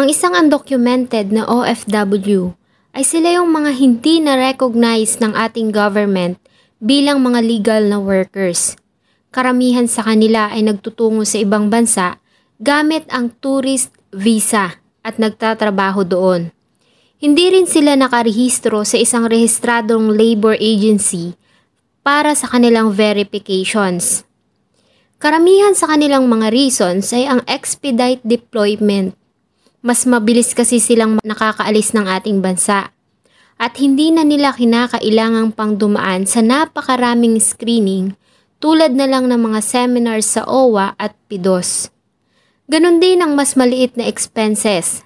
Ang isang undocumented na OFW ay sila yung mga hindi na-recognize ng ating government bilang mga legal na workers. Karamihan sa kanila ay nagtutungo sa ibang bansa gamit ang tourist visa at nagtatrabaho doon. Hindi rin sila nakarehistro sa isang rehistradong labor agency para sa kanilang verifications. Karamihan sa kanilang mga reasons ay ang expedite deployment mas mabilis kasi silang nakakaalis ng ating bansa. At hindi na nila kinakailangang pang dumaan sa napakaraming screening tulad na lang ng mga seminars sa OWA at PIDOS. Ganon din ang mas maliit na expenses.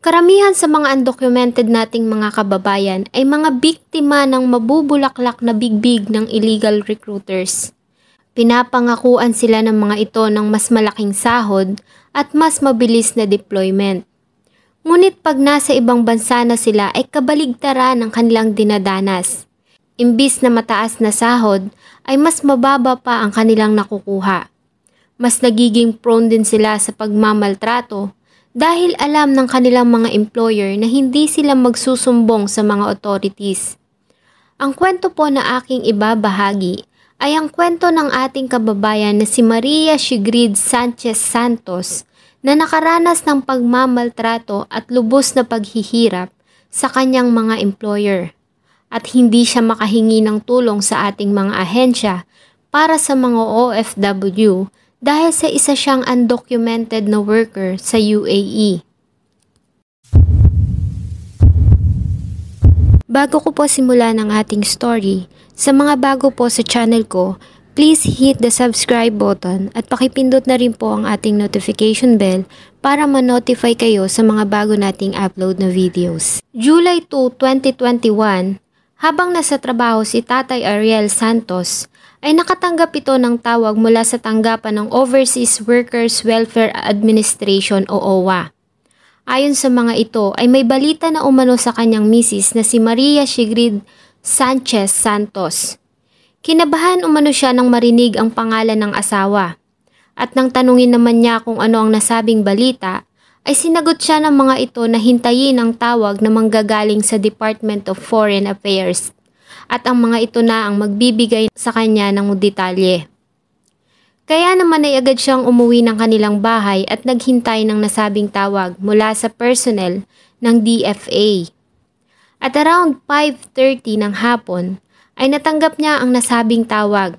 Karamihan sa mga undocumented nating mga kababayan ay mga biktima ng mabubulaklak na bigbig ng illegal recruiters. Pinapangakuan sila ng mga ito ng mas malaking sahod at mas mabilis na deployment. Ngunit pag nasa ibang bansa na sila ay kabaligtaran ng kanilang dinadanas. Imbis na mataas na sahod, ay mas mababa pa ang kanilang nakukuha. Mas nagiging prone din sila sa pagmamaltrato dahil alam ng kanilang mga employer na hindi sila magsusumbong sa mga authorities. Ang kwento po na aking ibabahagi ay ang kwento ng ating kababayan na si Maria Sigrid Sanchez Santos na nakaranas ng pagmamaltrato at lubos na paghihirap sa kanyang mga employer at hindi siya makahingi ng tulong sa ating mga ahensya para sa mga OFW dahil sa isa siyang undocumented na worker sa UAE. Bago ko po simula ng ating story, sa mga bago po sa channel ko, please hit the subscribe button at pakipindot na rin po ang ating notification bell para ma-notify kayo sa mga bago nating upload na videos. July 2, 2021, habang nasa trabaho si Tatay Ariel Santos, ay nakatanggap ito ng tawag mula sa tanggapan ng Overseas Workers Welfare Administration o OWA. Ayon sa mga ito ay may balita na umano sa kanyang misis na si Maria Sigrid Sanchez Santos. Kinabahan umano siya nang marinig ang pangalan ng asawa. At nang tanungin naman niya kung ano ang nasabing balita, ay sinagot siya ng mga ito na hintayin ang tawag na manggagaling sa Department of Foreign Affairs at ang mga ito na ang magbibigay sa kanya ng detalye. Kaya naman ay agad siyang umuwi ng kanilang bahay at naghintay ng nasabing tawag mula sa personnel ng DFA. At around 5.30 ng hapon ay natanggap niya ang nasabing tawag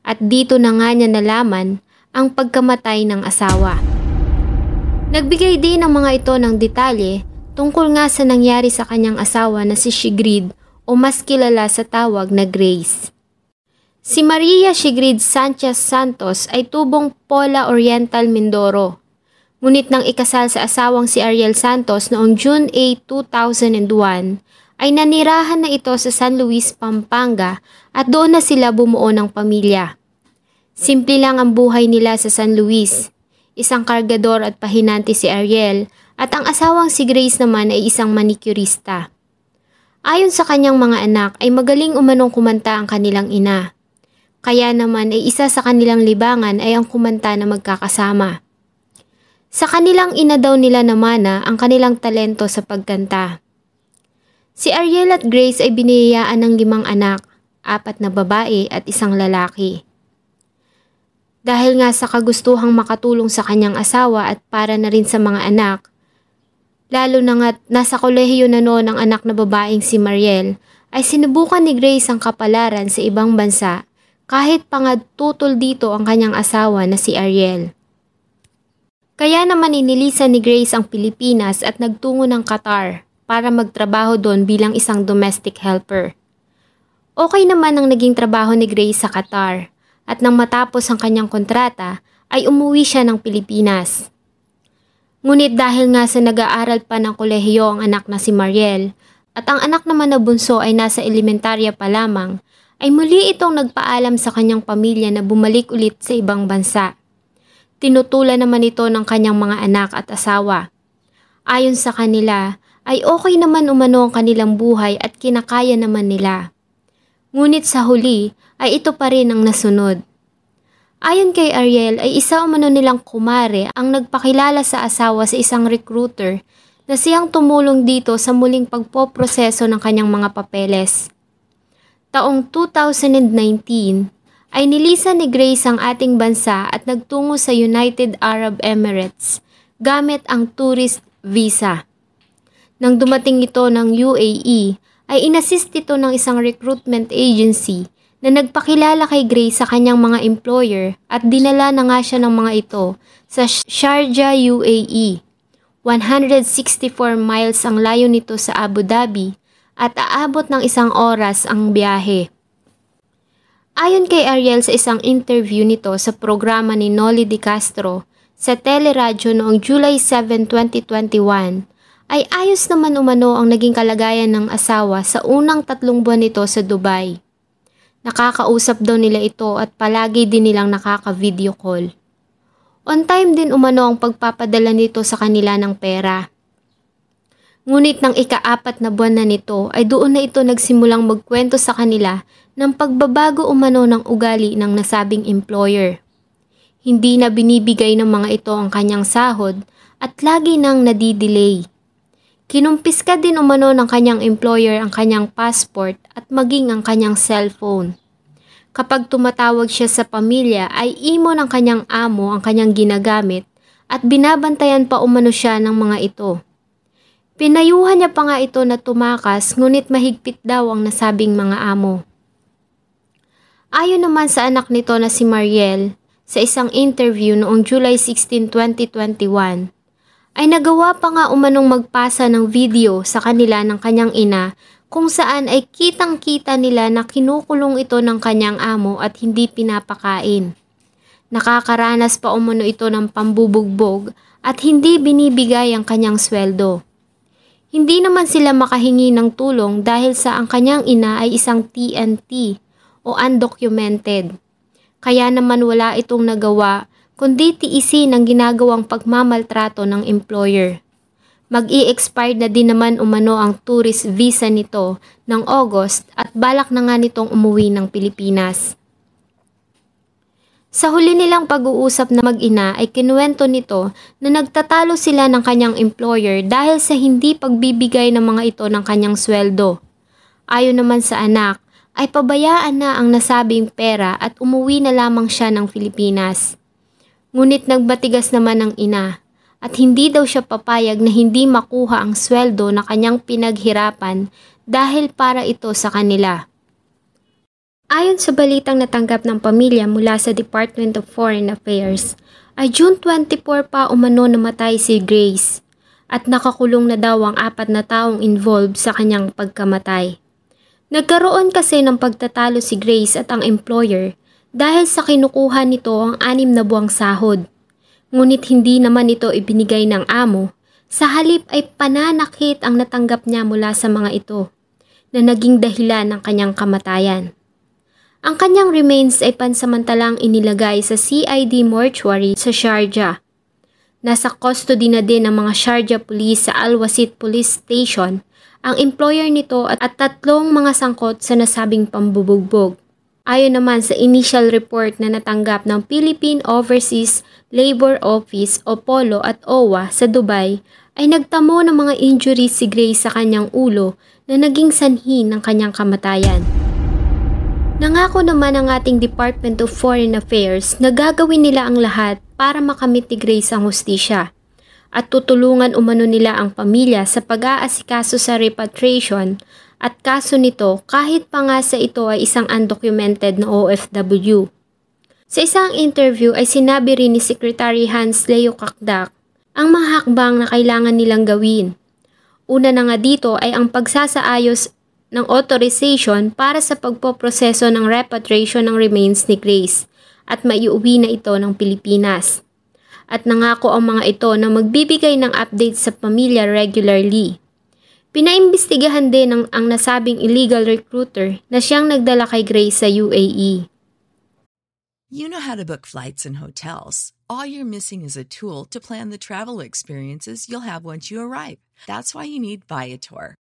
at dito na nga niya nalaman ang pagkamatay ng asawa. Nagbigay din ng mga ito ng detalye tungkol nga sa nangyari sa kanyang asawa na si Sigrid o mas kilala sa tawag na Grace. Si Maria Sigrid Sanchez Santos ay tubong Pola Oriental Mindoro. Ngunit nang ikasal sa asawang si Ariel Santos noong June 8, 2001, ay nanirahan na ito sa San Luis, Pampanga at doon na sila bumuo ng pamilya. Simple lang ang buhay nila sa San Luis. Isang kargador at pahinante si Ariel at ang asawang si Grace naman ay isang manicurista. Ayon sa kanyang mga anak ay magaling umanong kumanta ang kanilang ina. Kaya naman ay isa sa kanilang libangan ay ang kumanta na magkakasama. Sa kanilang ina daw nila na ang kanilang talento sa pagkanta. Si Ariel at Grace ay biniyayaan ng limang anak, apat na babae at isang lalaki. Dahil nga sa kagustuhang makatulong sa kanyang asawa at para na rin sa mga anak, lalo na nga nasa kolehiyo na noon ang anak na babaeng si Mariel, ay sinubukan ni Grace ang kapalaran sa ibang bansa kahit pangadtutol dito ang kanyang asawa na si Ariel. Kaya naman inilisan ni Grace ang Pilipinas at nagtungo ng Qatar para magtrabaho doon bilang isang domestic helper. Okay naman ang naging trabaho ni Grace sa Qatar at nang matapos ang kanyang kontrata ay umuwi siya ng Pilipinas. Ngunit dahil nga sa nag-aaral pa ng kolehiyo ang anak na si Mariel at ang anak naman na bunso ay nasa elementarya pa lamang, ay muli itong nagpaalam sa kanyang pamilya na bumalik ulit sa ibang bansa. Tinutulan naman ito ng kanyang mga anak at asawa. Ayon sa kanila, ay okay naman umano ang kanilang buhay at kinakaya naman nila. Ngunit sa huli ay ito pa rin ang nasunod. Ayon kay Ariel ay isa umano nilang kumare ang nagpakilala sa asawa sa isang recruiter na siyang tumulong dito sa muling pagpoproseso ng kanyang mga papeles. Taong 2019 ay nilisan ni Grace ang ating bansa at nagtungo sa United Arab Emirates gamit ang tourist visa. Nang dumating ito ng UAE, ay inassist ito ng isang recruitment agency na nagpakilala kay Grace sa kanyang mga employer at dinala na nga siya ng mga ito sa Sharjah, UAE. 164 miles ang layo nito sa Abu Dhabi at aabot ng isang oras ang biyahe. Ayon kay Ariel sa isang interview nito sa programa ni Noli Di Castro sa teleradyo noong July 7, 2021, ay ayos naman umano ang naging kalagayan ng asawa sa unang tatlong buwan nito sa Dubai. Nakakausap daw nila ito at palagi din nilang nakaka-video call. On time din umano ang pagpapadala nito sa kanila ng pera. Ngunit ng ikaapat na buwan na nito ay doon na ito nagsimulang magkwento sa kanila ng pagbabago umano ng ugali ng nasabing employer. Hindi na binibigay ng mga ito ang kanyang sahod at lagi nang nadidelay. Kinumpiska din umano ng kanyang employer ang kanyang passport at maging ang kanyang cellphone. Kapag tumatawag siya sa pamilya ay imo ng kanyang amo ang kanyang ginagamit at binabantayan pa umano siya ng mga ito. Pinayuhan niya pa nga ito na tumakas ngunit mahigpit daw ang nasabing mga amo. Ayon naman sa anak nito na si Mariel, sa isang interview noong July 16, 2021, ay nagawa pa nga umanong magpasa ng video sa kanila ng kanyang ina kung saan ay kitang-kita nila na kinukulong ito ng kanyang amo at hindi pinapakain. Nakakaranas pa umano ito ng pambubugbog at hindi binibigay ang kanyang sweldo. Hindi naman sila makahingi ng tulong dahil sa ang kanyang ina ay isang TNT o undocumented. Kaya naman wala itong nagawa kundi tiisin ang ginagawang pagmamaltrato ng employer. Mag-i-expire na din naman umano ang tourist visa nito ng August at balak na nga nitong umuwi ng Pilipinas. Sa huli nilang pag-uusap na mag-ina ay kinuwento nito na nagtatalo sila ng kanyang employer dahil sa hindi pagbibigay ng mga ito ng kanyang sweldo. Ayon naman sa anak, ay pabayaan na ang nasabing pera at umuwi na lamang siya ng Pilipinas. Ngunit nagbatigas naman ang ina at hindi daw siya papayag na hindi makuha ang sweldo na kanyang pinaghirapan dahil para ito sa kanila. Ayon sa balitang natanggap ng pamilya mula sa Department of Foreign Affairs, ay June 24 pa umano namatay si Grace at nakakulong na daw ang apat na taong involved sa kanyang pagkamatay. Nagkaroon kasi ng pagtatalo si Grace at ang employer dahil sa kinukuha nito ang anim na buwang sahod. Ngunit hindi naman ito ibinigay ng amo, sa halip ay pananakit ang natanggap niya mula sa mga ito na naging dahilan ng kanyang kamatayan. Ang kanyang remains ay pansamantalang inilagay sa CID mortuary sa Sharjah. Nasa custody na din ng mga Sharjah Police sa Al-Wasit Police Station ang employer nito at, at tatlong mga sangkot sa nasabing pambubugbog. Ayon naman sa initial report na natanggap ng Philippine Overseas Labor Office o POLO at OWA sa Dubai, ay nagtamo ng mga injuries si Grace sa kanyang ulo na naging sanhi ng kanyang kamatayan. Nangako naman ang ating Department of Foreign Affairs na gagawin nila ang lahat para makamit ni Grace ang hustisya at tutulungan umano nila ang pamilya sa pag-aasikaso sa repatriation at kaso nito kahit pa nga sa ito ay isang undocumented na OFW. Sa isang interview ay sinabi rin ni Secretary Hans Leo Kakdak ang mga hakbang na kailangan nilang gawin. Una na nga dito ay ang pagsasaayos ng authorization para sa pagpoproseso ng repatriation ng remains ni Grace at maiuwi na ito ng Pilipinas. At nangako ang mga ito na magbibigay ng update sa pamilya regularly. Pinaimbestigahan din ng ang nasabing illegal recruiter na siyang nagdala kay Grace sa UAE. You know how to book flights and hotels. All you're missing is a tool to plan the travel experiences you'll have once you arrive. That's why you need Viator.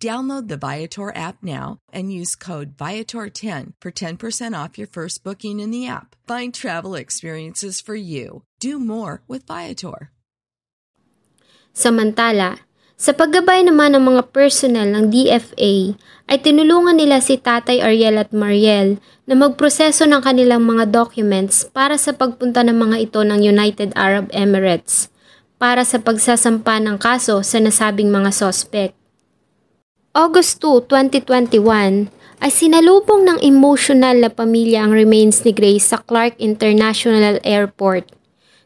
Download the Viator app now and use code Viator10 for 10% off your first booking in the app. Find travel experiences for you. Do more with Viator. Samantala, sa paggabay naman ng mga personnel ng DFA, ay tinulungan nila si Tatay Ariel at Mariel na magproseso ng kanilang mga documents para sa pagpunta ng mga ito ng United Arab Emirates para sa pagsasampa ng kaso sa nasabing mga sospek. August 2, 2021 ay sinalubong ng emotional na pamilya ang remains ni Grace sa Clark International Airport.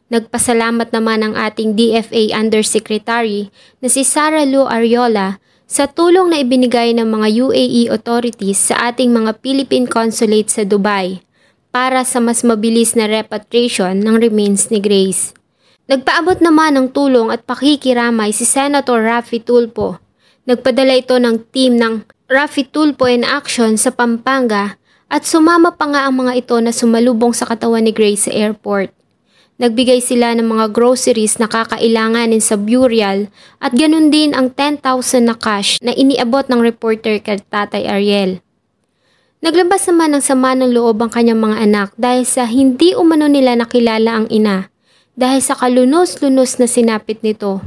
Nagpasalamat naman ang ating DFA Undersecretary na si Sara Lu Ariola sa tulong na ibinigay ng mga UAE authorities sa ating mga Philippine Consulate sa Dubai para sa mas mabilis na repatriation ng remains ni Grace. Nagpaabot naman ng tulong at pakikiramay si Senator Rafi Tulpo Nagpadala ito ng team ng Rafi Tulpo in Action sa Pampanga at sumama pa nga ang mga ito na sumalubong sa katawan ni Grace sa airport. Nagbigay sila ng mga groceries na kakailanganin sa burial at ganun din ang 10,000 na cash na iniabot ng reporter kay Tatay Ariel. Naglabas naman ng sama ng loob ang kanyang mga anak dahil sa hindi umano nila nakilala ang ina dahil sa kalunos-lunos na sinapit nito.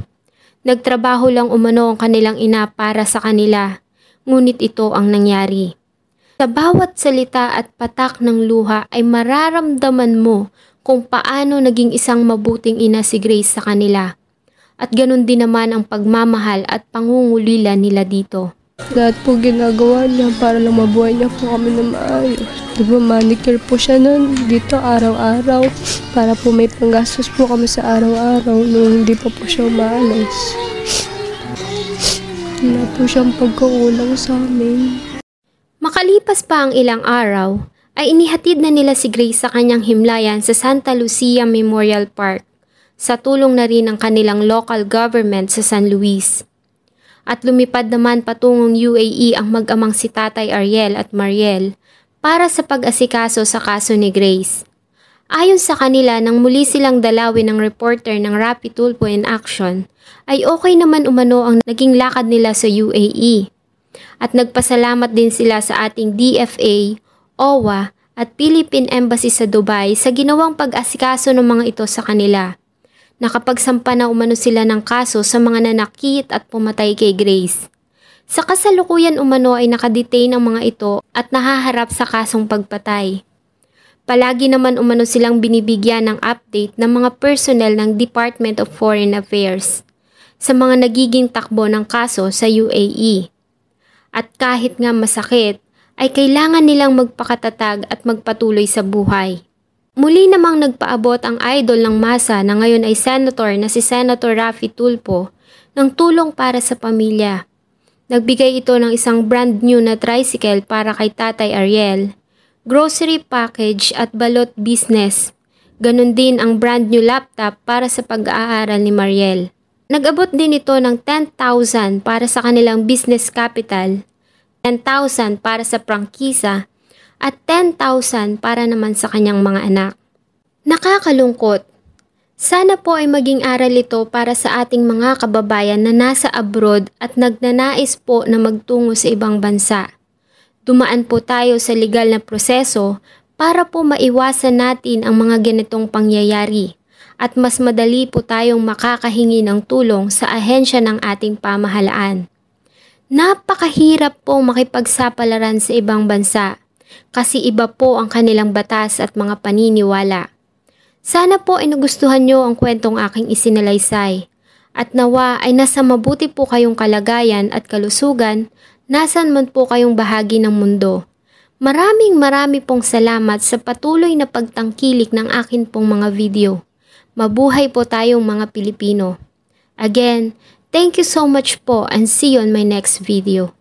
Nagtrabaho lang umano ang kanilang ina para sa kanila, ngunit ito ang nangyari. Sa bawat salita at patak ng luha ay mararamdaman mo kung paano naging isang mabuting ina si Grace sa kanila. At ganun din naman ang pagmamahal at pangungulila nila dito. Lahat po ginagawa niya para lang mabuhay niya po kami na maayos. Diba manicure po siya nun dito araw-araw para po may panggastos po kami sa araw-araw nung hindi pa po siya umaalis. Wala po siyang pagkukulang sa amin. Makalipas pa ang ilang araw, ay inihatid na nila si Grace sa kanyang himlayan sa Santa Lucia Memorial Park sa tulong na rin ng kanilang local government sa San Luis at lumipad naman patungong UAE ang mag-amang si Tatay Ariel at Mariel para sa pag-asikaso sa kaso ni Grace. Ayon sa kanila nang muli silang dalawin ng reporter ng Rapid Tulpo in Action, ay okay naman umano ang naging lakad nila sa UAE. At nagpasalamat din sila sa ating DFA, OWA at Philippine Embassy sa Dubai sa ginawang pag-asikaso ng mga ito sa kanila. Nakapagsampa na umano sila ng kaso sa mga nanakit at pumatay kay Grace. Sa kasalukuyan umano ay nakadetain ang mga ito at nahaharap sa kasong pagpatay. Palagi naman umano silang binibigyan ng update ng mga personnel ng Department of Foreign Affairs sa mga nagiging takbo ng kaso sa UAE. At kahit nga masakit, ay kailangan nilang magpakatatag at magpatuloy sa buhay. Muli namang nagpaabot ang idol ng masa na ngayon ay senator na si Senator Rafi Tulpo ng tulong para sa pamilya. Nagbigay ito ng isang brand new na tricycle para kay Tatay Ariel, grocery package at balot business. Ganon din ang brand new laptop para sa pag-aaral ni Mariel. Nag-abot din ito ng 10,000 para sa kanilang business capital, 10,000 para sa prangkisa at 10,000 para naman sa kanyang mga anak. Nakakalungkot. Sana po ay maging aral ito para sa ating mga kababayan na nasa abroad at nagnanais po na magtungo sa ibang bansa. Dumaan po tayo sa legal na proseso para po maiwasan natin ang mga ganitong pangyayari at mas madali po tayong makakahingi ng tulong sa ahensya ng ating pamahalaan. Napakahirap po makipagsapalaran sa ibang bansa kasi iba po ang kanilang batas at mga paniniwala. Sana po ay nagustuhan nyo ang kwentong aking isinalaysay at nawa ay nasa mabuti po kayong kalagayan at kalusugan nasan man po kayong bahagi ng mundo. Maraming marami pong salamat sa patuloy na pagtangkilik ng akin pong mga video. Mabuhay po tayong mga Pilipino. Again, thank you so much po and see you on my next video.